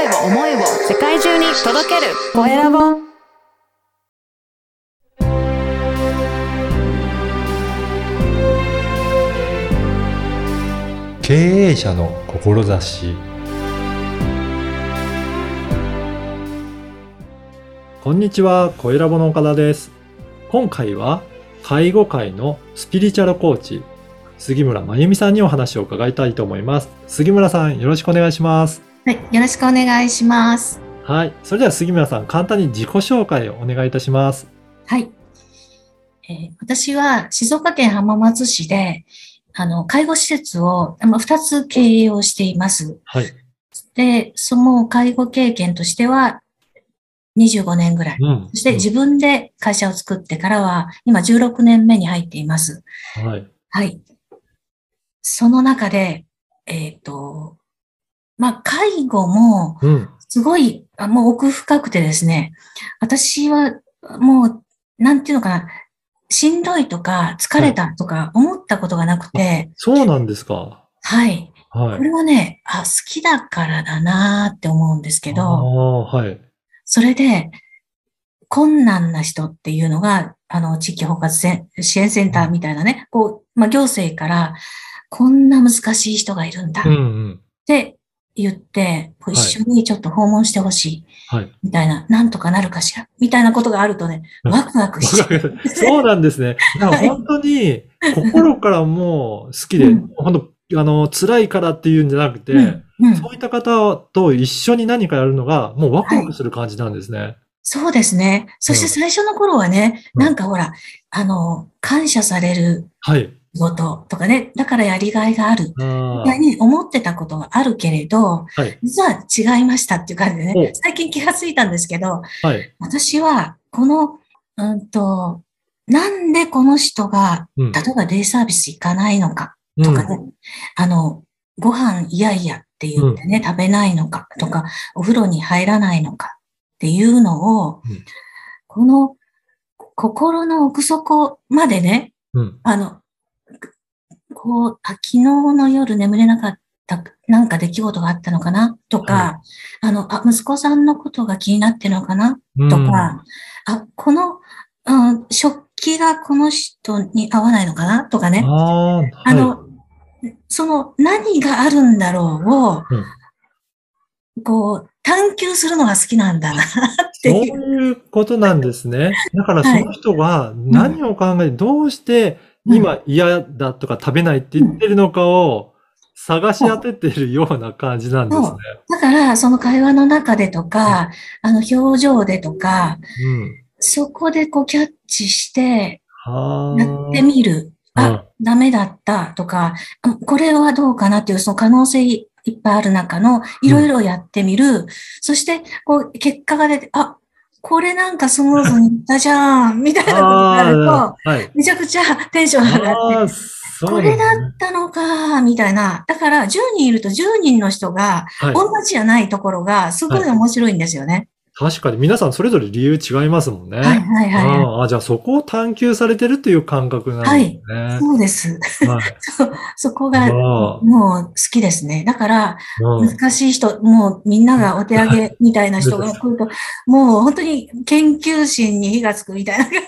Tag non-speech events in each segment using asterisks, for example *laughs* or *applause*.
声を思いを世界中に届けるコエラボ経営者の志こんにちは、コエラボの岡田です。今回は介護界のスピリチュアルコーチ、杉村真由美さんにお話を伺いたいと思います。杉村さん、よろしくお願いします。はい、よろしくお願いします。はい。それでは杉村さん、簡単に自己紹介をお願いいたします。はい。えー私は静岡県浜松市で、あの、介護施設を、まあ、2つ経営をしています。はい。で、その介護経験としては25年ぐらい。うん。そして自分で会社を作ってからは、今16年目に入っています。うんはい。はい。その中で、えっ、と、まあ、介護も、うん。すごい、あもう奥深くてですね、私はもう、なんていうのかな、しんどいとか疲れたとか思ったことがなくて、そうなんですか。はい。はい。これはね、あ、好きだからだなーって思うんですけあど、あ、はい。それで、困難な人っていうのが、あの、地域包括支援センターみたいなね、こう、まあ、行政から、こんな難しい人がいるんだっうんうん。て言って、こうはい一緒にちょっと訪問してほしい。はい。みたいな、なんとかなるかしら、みたいなことがあるとね、うんワクワクして。*laughs* そうなんですね。だから本当に *laughs* 心からもう好きで、うん本当あの、辛いからっていうんじゃなくて、うんうんそういった方と一緒に何かやるのが、もうワクワクする感じなんですね。そうですね。そして最初の頃はね、うんなんかほら、あの、感謝されるはい。仕事とかね、だからやりがいがある。あみたいに思ってたことがあるけれど、ーはい。実は違いましたっていう感じでねお、最近気がついたんですけど、はい。私は、この、うんと、なんでこの人が、うん例えばデイサービス行かないのかうんとかね、あの、ご飯いやいやって言ってね、食べないのかとか、お風呂に入らないのかっていうのを、うんこの心の奥底までね、うん。あの、こう、あ、昨日の夜眠れなかった、なんか出来事があったのかな？とか、はあの、あ、息子さんのことが気になってるのかな？うん。とか、あ、この、うん、食器がこの人に合わないのかな？とかね。あーあの、その何があるんだろうを、こう、探求するのが好きなんだなってそう。いう。いうことなんですね。だからそはいの人が何を考えて、どうして今嫌だとか食べないって言ってるのかを探し当ててるような感じなんですね。だから、その会話の中でとか、あの、表情でとか、うん。そこでこうキャッチして、はやってみる。あ、ダメだったとか、あこれはどうかなっていうその可能性いっぱいある中のいろいろやってみる。そして、こう、結果が出て、あ、これなんかスムーズにいったじゃん、みたいなことになると、はい。めちゃくちゃテンション上がって、これだったのか、みたいな。だから、10人いると10人の人が、はい。同じじゃないところが、すごい面白いんですよね。確かに皆さんそれぞれ理由違いますもんね。はい、はい、はい。ああ、じゃあそこを探求されてるっていう感覚なんですね。そうです。はい。*laughs* そうそこが、もう好きですね。だから、うん難しい人、もうみんながお手上げみたいな人が来ると、もう本当に研究心に火がつくみたいな感じ。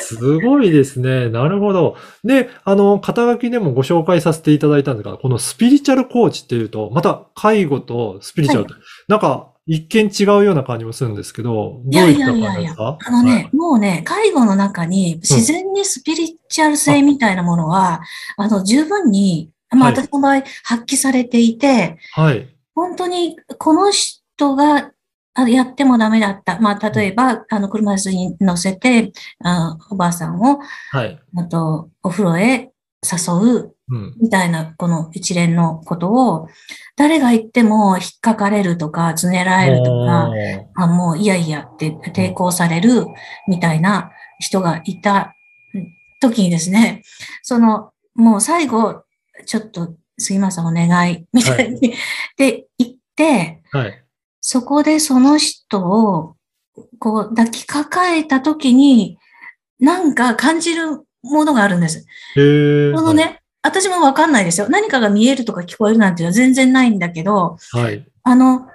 すごいですね。なるほど。で、あの、肩書きでもご紹介させていただいたんですが、このスピリチュアルコーチっていうと、また介護とスピリチュアルって、なんか一見違うような感じもするんですけど、どういった感じですか？あのね、もうね、介護の中に自然にスピリチュアル性みたいなものは、あの、十分に、まあはい私の場合発揮されていて、はい。はい。本当にこの人があやってもダメだった。まあ、例えば、あの、車椅子に乗せて、あおばあさんを、はい。あと、お風呂へ誘う、うん。みたいな、この一連のことを、誰が言っても引っかかれるとか、つねられるとか、あ、もういやいやって抵抗される、みたいな人がいた時にですね、その、もう最後、ちょっと、すいません、お願い、みたいに、で、言って、はい。そこでその人を、こう、抱きかかえた時に、なんか感じるものがあるんです。このね、私もわかんないですよ。何かが見えるとか聞こえるなんていうのは全然ないんだけど、はい。あの、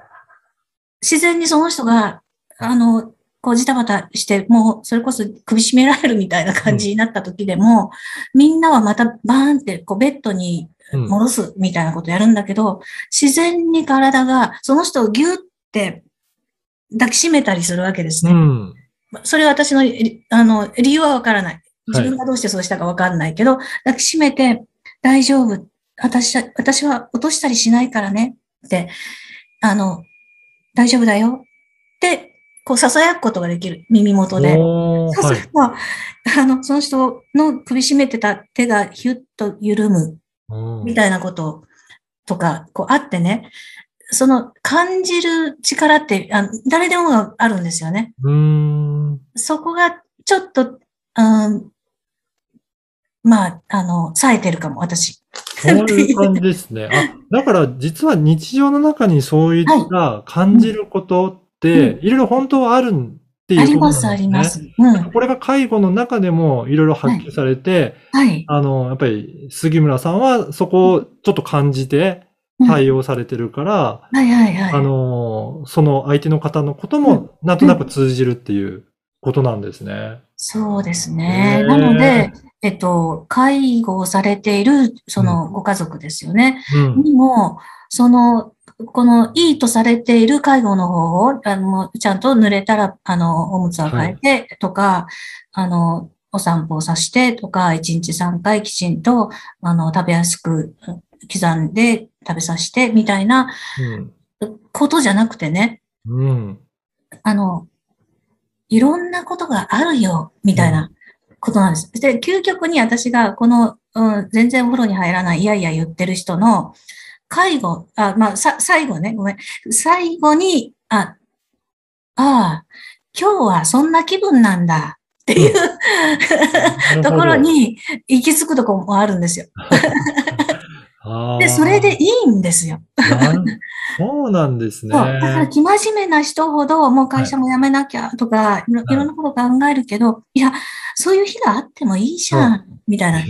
自然にその人が、あの、こうジタバタして、もうそれこそ首絞められるみたいな感じになった時でも、みんなはまたバーンってこうベッドにうん戻すみたいなことやるんだけど、自然に体がその人をギュって抱きしめたりするわけですね。うん。それは私の、りあの、理由はわからない。自分がどうしてそうしたかわかんないけど、抱きしめて、大丈夫。私は、私は落としたりしないからね。って、あの、大丈夫だよ。って、こう、囁くことができる。耳元で。そうする。と、あの、その人の首絞めてた手がヒュッと緩む。うんみたいなこととか、こうあってね、その感じる力ってあ誰でもあるんですよね。そこがちょっと、うん、まあ、あの、冴えてるかも、私。そういう感じですね。*laughs* あ、だから実は日常の中にそういった感じることって、いろいろ本当はあるっていうあことなんですね。ります、あります。うん。これが介護の中でもいろいろ発揮されて、はい。あの、やっぱり杉村さんはそこをちょっと感じてうん対応されてるから、はいはいはい。あの、その相手の方のこともなんとなく通じるっていうことなんですね。そうですへね。ーなので、えっと、介護をされている、そのご家族ですよね。うん。にも、その、このいいとされている介護の方法、あの、ちゃんと濡れたら、あの、おむつを変えてとか、あの、お散歩をさしてとか、1日3回きちんと、あの、食べやすく刻んで食べさせてみたいなことじゃなくてね、うん。うん。あの、いろんなことがあるよ、みたいなことなんです。で、究極に私がこの、うん、全然お風呂に入らない、いやいや言ってる人の、介護、あ、まあ、さ、最後ね、ごめん。最後に、あ、ああ、今日はそんな気分なんだっていう、*laughs* ところに行き着くところもあるんですよ。*laughs* で、それでいいんですよ。そうなんですね。そう。だから、生真面目な人ほど、もう会社も辞めなきゃとか、いろいろんなこと考えるけど、いや、そういう日があってもいいじゃん、みたいな。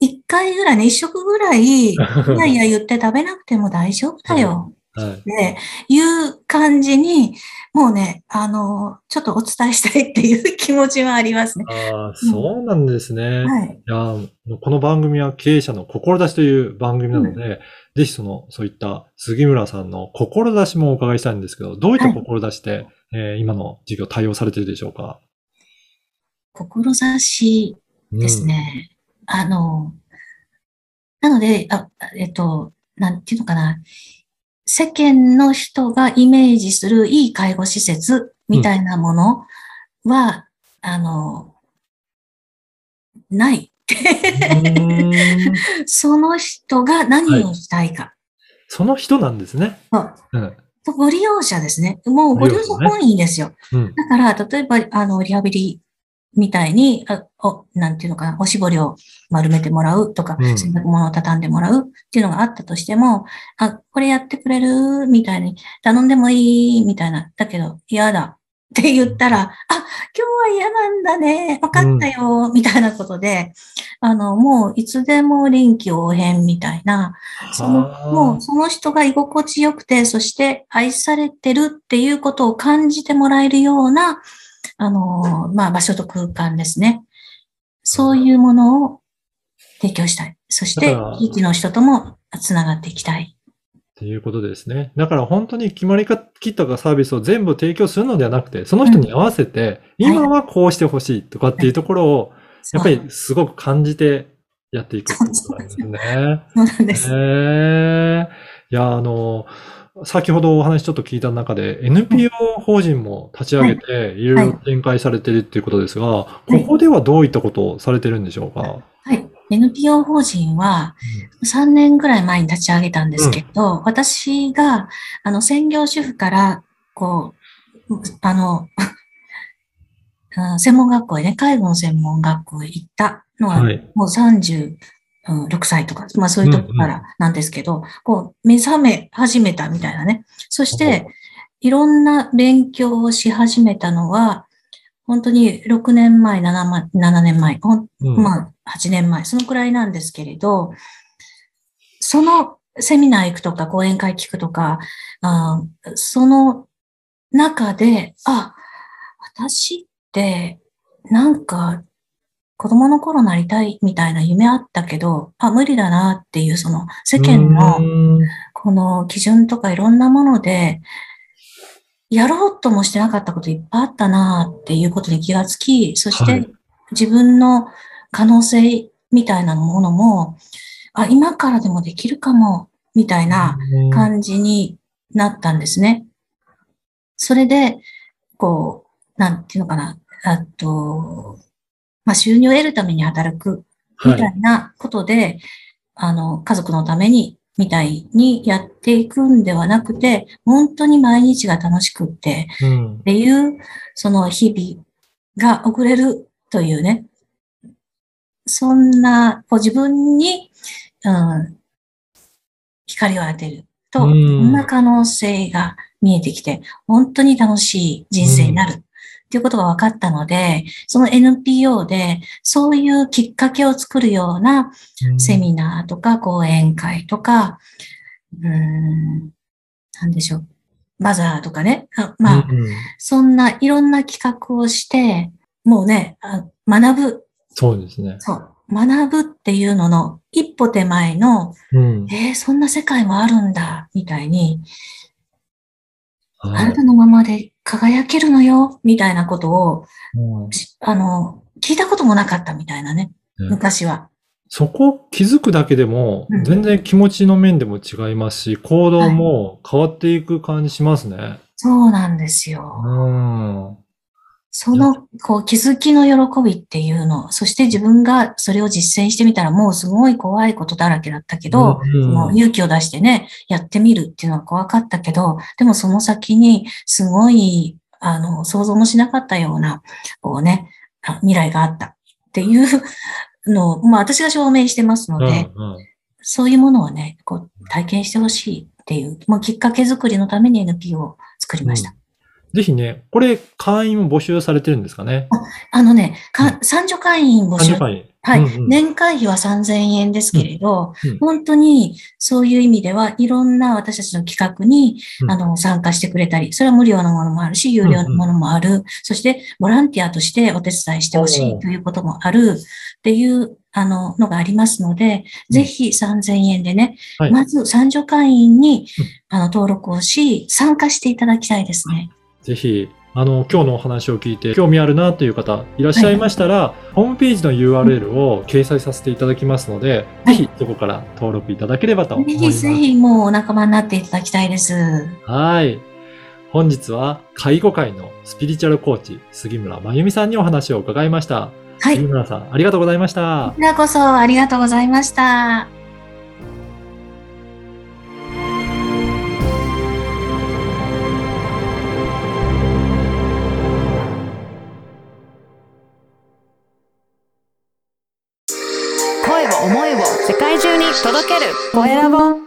一回ぐらいね、一食ぐらい、*laughs* いやいや言って食べなくても大丈夫だよ。はい。っていう感じに、もうね、あの、ちょっとお伝えしたいっていう気持ちはありますね。ああ、そうなんですね。はい。いやー、この番組は経営者の志という番組なので、ぜひその、そういった杉村さんの志もお伺いしたいんですけど、どういった志で、えー今の事業対応されているでしょうか？志です。ね。あの、なので、あ、えっと、なんていうのかな。世間の人がイメージするいい介護施設みたいなものは、あの、ない。*laughs* その人が何をしたいか。その人なんですね。そううん。ご利用者ですね。もうご利用者本位ですよ。うん。だから、例えば、あの、リハビリみたいに、あお、なんていうのかな、おしぼりを丸めてもらうとか、うん洗濯物を畳んでもらうっていうのがあったとしても、あ、これやってくれるみたいに、頼んでもいいみたいな。だけど、嫌だって言ったら、あ、今日は嫌なんだね。わかったよ。みたいなことで、あの、もういつでも臨機応変みたいな、その、はあもうその人が居心地よくて、そして愛されてるっていうことを感じてもらえるような、あの、まあ、場所と空間ですね。そういうものを提供したい。そして地域の人ともつながっていきたい。っていうことですね。だから本当に決まりきったかサービスを全部提供するのではなくて、その人に合わせて、うん今はこうしてほしいとかっていうところを、やっぱりすごく感じてやっていくってことなんですね。そうなんです。へえ。いや、あの、先ほどお話ちょっと聞いた中で NPO 法人も立ち上げてい。ろいろ展開されてるっていうことですが、ここではどういったことをされてるんでしょうか、はい。NPO 法人は3年ぐらい前に立ち上げたんですけど、私が、あの、専業主婦から、こう、あの、*laughs* うん専門学校へね、介護の専門学校へ行ったのは、はい。もう36歳とか、まあそういう時からなんですけど、こう、目覚め始めたみたいなね。そして、いろんな勉強をし始めたのは、本当に6年前、7, ま7年前、うん。まあ8年前、そのくらいなんですけれど、そのセミナー行くとか講演会聞くとか、あーその中で、あ、私って、なんか、子供の頃なりたいみたいな夢あったけど、あ、無理だなっていう、その世間のこの基準とかいろんなもので、やろうともしてなかったこといっぱいあったなっていうことに気がつき、そしはい。て自分の可能性みたいなものも、あ、今からでもできるかも、みたいな感じになったんですね。それで、こう、なんていうのかな、あと、まあ、収入を得るために働くみはい。たいなことで、あの、家族のために、みたいにやっていくんではなくて、本当に毎日が楽しくって、うんっていう、その日々が送れるというね、そんな、こう自分に、うん、光を当てると、うんいろんな可能性が見えてきて、本当に楽しい人生になる。っていうことが分かったので、その NPO でそういうきっかけを作るようなセミナーとか講演会とか、うーん、なんでしょう。バザーとかね。あまあ、うんうんそんないろんな企画をして、もうね、あ学ぶ、そうですね。そう、学ぶっていうのの一歩手前の、うん。えー、そんな世界もあるんだ、みたいに、あはないたのままで輝けるのよ、みたいなことを、うんしあの、聞いたこともなかったみたいなね、ね昔は。そこ気づくだけでもうん、全然気持ちの面でも違いますし、行動も変わっていく感じしますね。そうなんですよ。うん。その、こう、気づきの喜びっていうの、そして自分がそれを実践してみたらもうすごい怖いことだらけだったけど、うんその勇気を出してね、やってみるっていうのは怖かったけど、でもその先にすごい、あの、想像もしなかったような、こうね、あ未来があった。っていうのを、まあ私が証明してますので、うんうん。そういうものをね、こう体験してほしいっていう、もうきっかけ作りのために NPO を作りました。ぜひね、これ会員も募集されてるんですかね？あのね、か参助会員募集。30会員。はい。うんうん。年会費は3000円ですけれど、うん。うん。本当にそういう意味ではいろんな私たちの企画に、うん。あの参加してくれたり、それは無料のものもあるし、有料のものもある、そしてボランティアとしてお手伝いしてほしいということもある。っていうあののがありますので、ぜひ3000円でね、はい。まず参助会員にあの登録をし、参加していただきたいですね。ぜひ、あの、今日のお話を聞いて興味あるなという方いらっしゃいましたら、ホームページの URL を掲載させていただきますので、はいぜひそこから登録いただければと思ぜいます。ひぜひもうお仲間になっていただきたいです。はい。本日は介護界のスピリチュアルコーチ、杉村真由美さんにお話を伺いました。はい。杉村さん、ありがとうございましたこ。ちらこそありがとうございました。声